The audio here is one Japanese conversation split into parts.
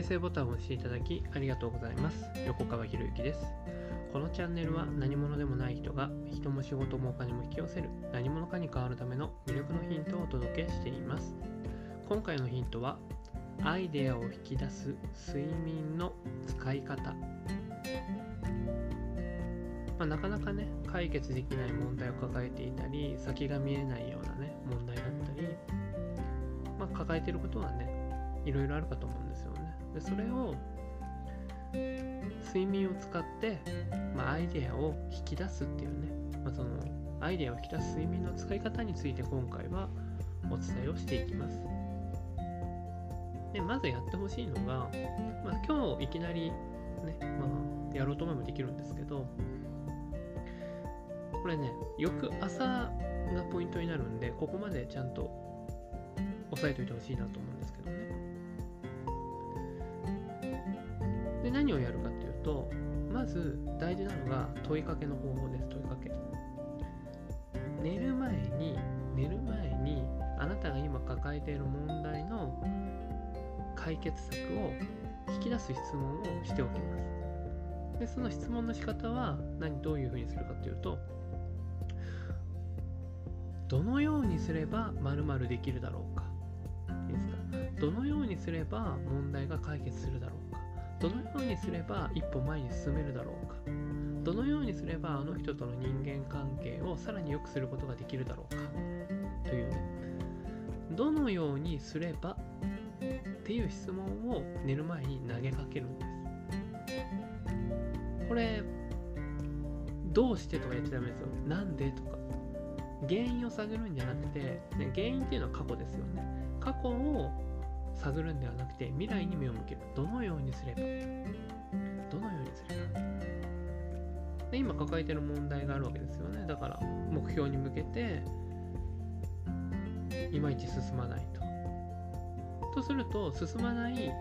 再生ボタンを押していただきありがとうございます。横川博之です。このチャンネルは何者でもない人が人も仕事もお金も引き寄せる何者かに変わるための魅力のヒントをお届けしています。今回のヒントはアイデアを引き出す睡眠の使い方。まあ、なかなかね解決できない問題を抱えていたり先が見えないようなね問題だったり、まあ、抱えてることはねいろいろあるかと思うんですよね。でそれを睡眠を使って、まあ、アイデアを引き出すっていうね、まあ、そのアイデアを引き出す睡眠の使い方について今回はお伝えをしていきます。でまずやってほしいのが、まあ、今日いきなりね、まあ、やろうと思えばできるんですけど、これね、よく朝がポイントになるんで、ここまでちゃんと押さえておいてほしいなと思うんですけど。で、何をやるかっていうと、まず大事なのが問いかけの方法です、問いかけ。寝る前に、寝る前に、あなたが今抱えている問題の解決策を引き出す質問をしておきます。で、その質問の仕方は何、どういうふうにするかというと、どのようにすれば〇〇できるだろうか。いいですか？どのようにすれば問題が解決するだろうか。どのようにすれば一歩前に進めるだろうか。どのようにすればあの人との人間関係をさらに良くすることができるだろうか。というね。どのようにすればっていう質問を寝る前に投げかけるんです。これどうしてとか言っちゃダメですよ。なんでとか。原因を探るんじゃなくて、ね、原因っていうのは過去ですよね。過去を探るんではなくて未来に目を向ける。どのようにすればどのようにすれば。で今抱えてる問題があるわけですよね。だから目標に向けていまいち進まないと。とすると進まない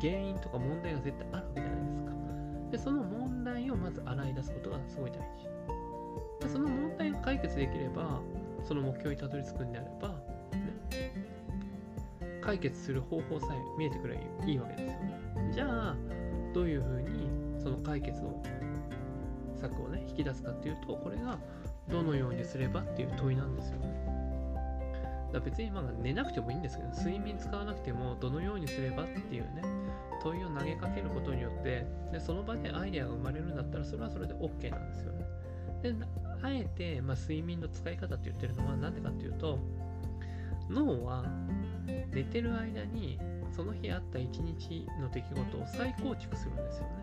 原因とか問題が絶対あるわけじゃないですか。でその問題をまず洗い出すことがすごい大事。でその問題が解決できればその目標にたどり着くんであれば、解決する方法さえ見えてくればいいわけですよね。じゃあどういうふうにその解決の策をね引き出すかっていうとこれがどのようにすればっていう問いなんですよ。ねだ別にまあ寝なくてもいいんですけど睡眠使わなくてもどのようにすればっていうね問いを投げかけることによってでその場でアイデアが生まれるんだったらそれはそれで OK なんですよね。であえて、まあ、睡眠の使い方って言ってるのは何でかっていうと脳は寝てる間にその日あった一日の出来事を再構築するんですよね。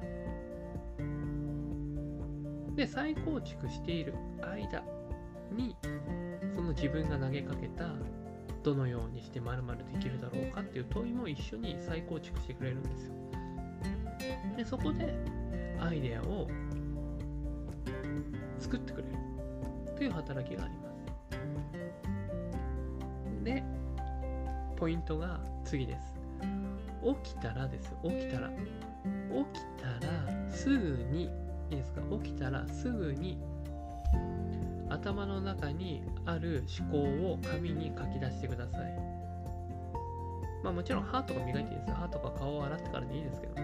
で再構築している間にその自分が投げかけたどのようにして〇〇できるだろうかっていう問いも一緒に再構築してくれるんですよ。でそこでアイデアを作ってくれるという働きがあります。でポイントが次です。起きたらです起きたら起きたらすぐにいいですか？起きたらすぐに頭の中にある思考を紙に書き出してください。まあもちろん歯とか磨いていいです歯とか顔を洗ってからでいいですけどね。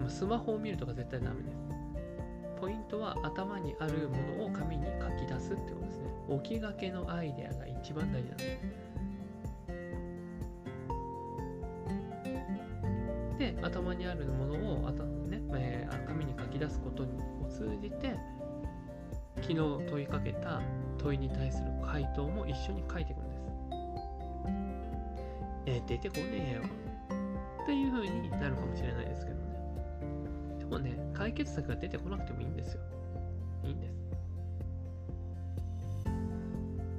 まスマホを見るとか絶対ダメです。ポイントは頭にあるものを紙に書き出すってことですね。起きがけのアイデアが一番大事なんです。で頭にあるものを頭、ねえー、紙に書き出すことを通じて昨日問いかけた問いに対する回答も一緒に書いていくんです。えー、出てこねえよ。っていう風になるかもしれないですけどね。でもね、解決策が出てこなくてもいいんですよ。いいんです。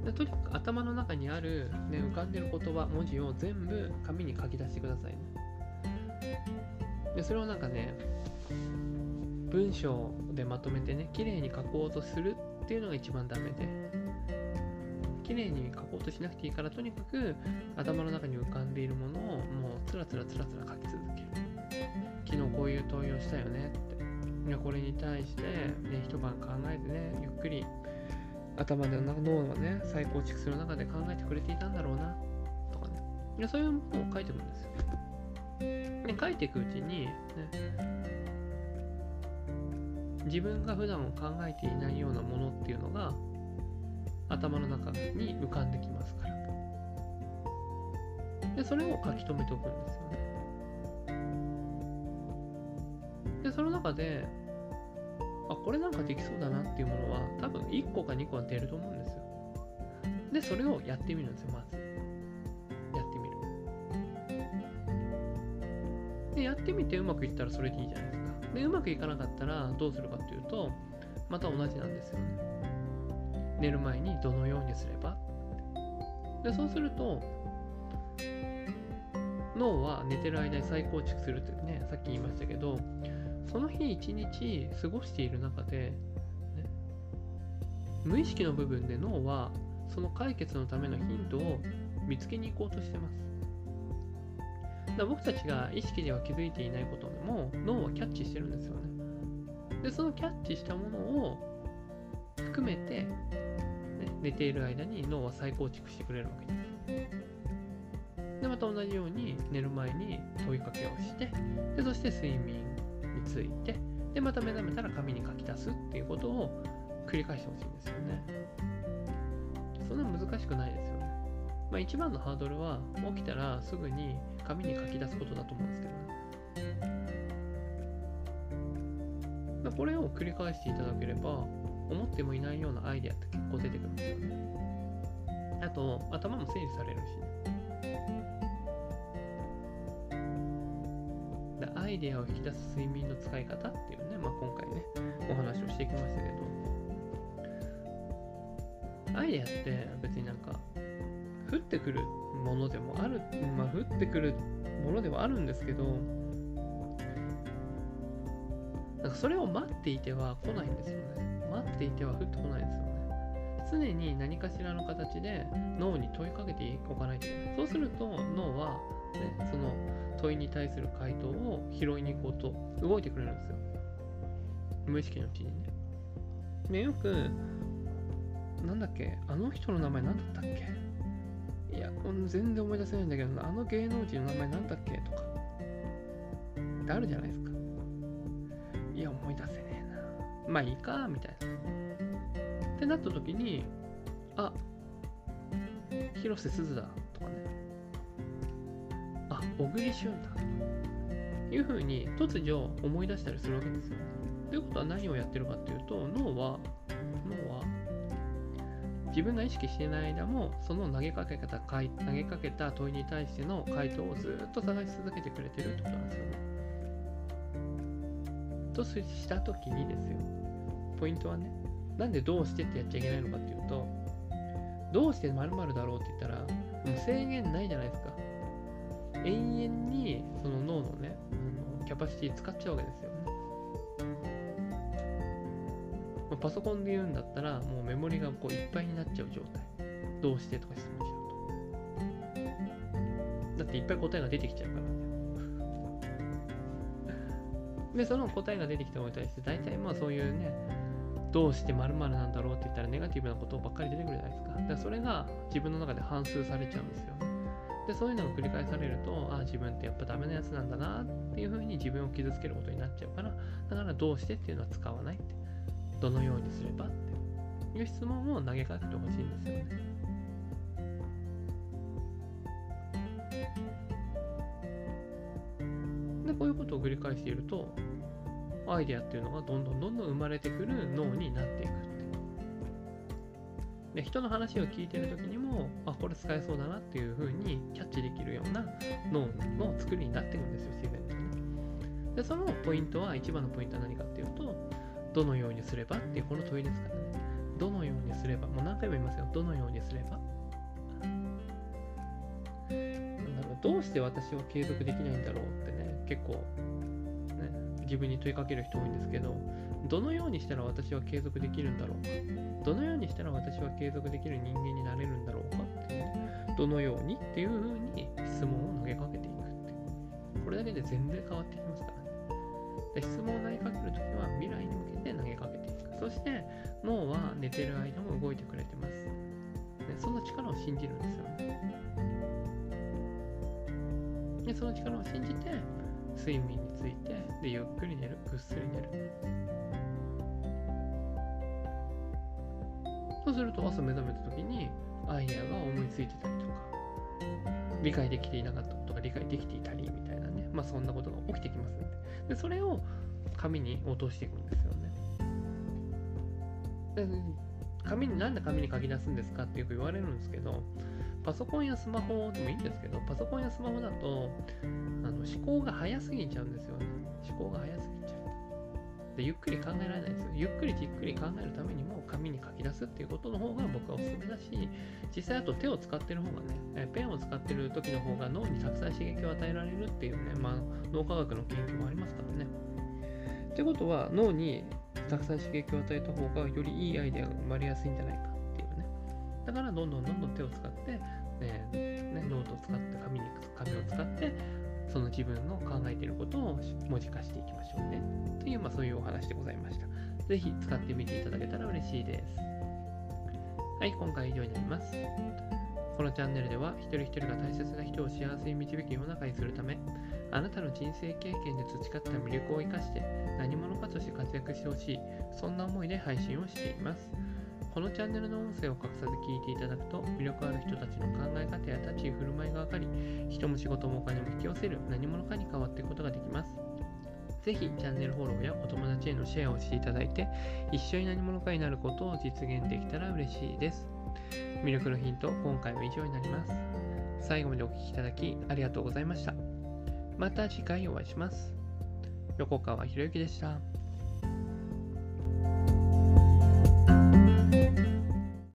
でとにかく頭の中にある、ね、浮かんでる言葉、文字を全部紙に書き出してくださいね。で、それをなんかね、文章でまとめてね、綺麗に書こうとするっていうのが一番ダメで、綺麗に書こうとしなくていいから、とにかく頭の中に浮かんでいるものをもうつらつらつらつら書き続ける。昨日こういう問いをしたよねって。いやこれに対して、ね、一晩考えてね、ゆっくり頭で脳がね、再構築する中で考えてくれていたんだろうな、とかね。いやそういうものを書いてるんですよ。ね、書いていくうちに、ね、自分が普段考えていないようなものっていうのが頭の中に浮かんできますから。でそれを書き留めておくんですよね。でその中であこれなんかできそうだなっていうものは多分1個か2個は出ると思うんですよ。でそれをやってみるんですよまず。でやってみてうまくいったらそれでいいじゃないですか。でうまくいかなかったらどうするかっていうとまた同じなんですよね。寝る前にどのようにすれば。でそうすると脳は寝てる間に再構築するってねさっき言いましたけどその日一日過ごしている中で、ね、無意識の部分で脳はその解決のためのヒントを見つけに行こうとしてます。だ僕たちが意識では気づいていないことでも脳はキャッチしてるんですよね。でそのキャッチしたものを含めて、ね、寝ている間に脳は再構築してくれるわけ。ですでまた同じように寝る前に問いかけをしてでそして睡眠についてでまた目覚めたら紙に書き出すっていうことを繰り返してほしいんですよね。そんな難しくないですよね。まあ一番のハードルは起きたらすぐに紙に書き出すことだと思うんですけどね。これを繰り返していただければ思ってもいないようなアイデアって結構出てくるんですよね。あと頭も整理されるしね。アイデアを引き出す睡眠の使い方っていうね、まあ、今回ね、お話をしてきましたけど、アイデアって別になんか、降ってくるものでもある、まあ、降ってくるものではあるんですけど、なんかそれを待っていては来ないんですよね。待っていては降ってこないんですよね。常に何かしらの形で脳に問いかけておかないといけない。そうすると脳は、ね、その問いに対する回答を拾いに行こうと動いてくれるんですよ。無意識のうちにね。で、よく、なんだっけ、あの人の名前なんだったっけ？いや、全然思い出せないんだけど、あの芸能人の名前なんだっけとか。ってあるじゃないですか。いや、思い出せねえな。まあいいか、みたいな。ってなった時に、あ、広瀬すずだとかね。あ、小栗旬だというふうに突如思い出したりするわけですよ。ということは何をやってるかっていうと脳は脳は自分が意識してない間もその投げかけ方投げかけた問いに対しての回答をずっと探し続けてくれてるってことなんですよね。とした時にですよポイントはねなんでどうしてってやっちゃいけないのかっていうとどうして〇〇だろうって言ったらもう制限ないじゃないですか。永遠にその脳のねあのキャパシティ使っちゃうわけですよね、まあ、パソコンで言うんだったらもうメモリがこういっぱいになっちゃう状態どうしてとか質問しちゃうとだっていっぱい答えが出てきちゃうからでその答えが出てきたものに対して大体まあそういうねどうして〇〇なんだろうって言ったらネガティブなことばっかり出てくるじゃないですか。だからそれが自分の中で反数されちゃうんですよ。でそういうのが繰り返されるとああ自分ってやっぱダメなやつなんだなっていうふうに自分を傷つけることになっちゃうからだからどうしてっていうのは使わないってどのようにすればって。いう質問を投げかけてほしいんですよね。でこういうことを繰り返しているとアイデアっていうのがどんどんどんどん生まれてくる脳になっていくって。で人の話を聞いてる時にもあこれ使えそうだなっていう風にキャッチできるような脳の作りになっていくんですよ自然とねでそのポイントは一番のポイントは何かっていうとどのようにすれば？っていうこの問いですからね。どのようにすれば？もう何回も言いますよ。どのようにすれば？なんだろう。どうして私は継続できないんだろうってね結構ね自分に問いかける人多いんですけどどのようにしたら私は継続できるんだろうか？どのようにしたら私は継続できる人間になれるんだろうか？っていう、どのように？っていうふうに質問を投げかけていくって。これだけで全然変わってきますから。で質問を投げかけるときは未来に向けて投げかけていく。そして脳は寝てる間も動いてくれてます。でその力を信じるんですよね。でその力を信じて睡眠についてでゆっくり寝るぐっすり寝るそうすると朝目覚めた時にアイデアが思いついてたりとか理解できていなかったことが理解できていたりみたいなね。まあそんなことが起きてきますんででそれを紙に落としていくんですよね。で紙になんで紙に書き出すんですかってよく言われるんですけどパソコンやスマホでもいいんですけどパソコンやスマホだとあの思考が早すぎちゃうんですよね。思考が早すぎでゆっくり考えられないですよ。ゆっくりじっくり考えるためにも紙に書き出すっていうことの方が僕はおすすめだし実際あと手を使ってる方がねペンを使ってる時の方が脳にたくさん刺激を与えられるっていうね、まあ、脳科学の研究もありますからね。ってことは脳にたくさん刺激を与えた方がよりいいアイデアが生まれやすいんじゃないかっていうね。だからどんどんどんどん手を使って、ねね、ノートを使って紙に紙を使ってその自分の考えていることを文字化していきましょうね。という、まあ、そういうお話でございました。ぜひ使ってみていただけたら嬉しいです。はい、今回は以上になります。このチャンネルでは一人一人が大切な人を幸せに導く世の中にするためあなたの人生経験で培った魅力を生かして何者かとして活躍してほしいそんな思いで配信をしています。このチャンネルの音声を隠さず聞いていただくと魅力ある人たちの考え方や立ち居振る舞いが分かり人も仕事もお金も引き寄せる何者かに変わっていくことができます。ぜひチャンネルフォローやお友達へのシェアをしていただいて一緒に何者かになることを実現できたら嬉しいです。魅力のヒント今回は以上になります。最後までお聴きいただきありがとうございました。また次回お会いします。横川博之でした。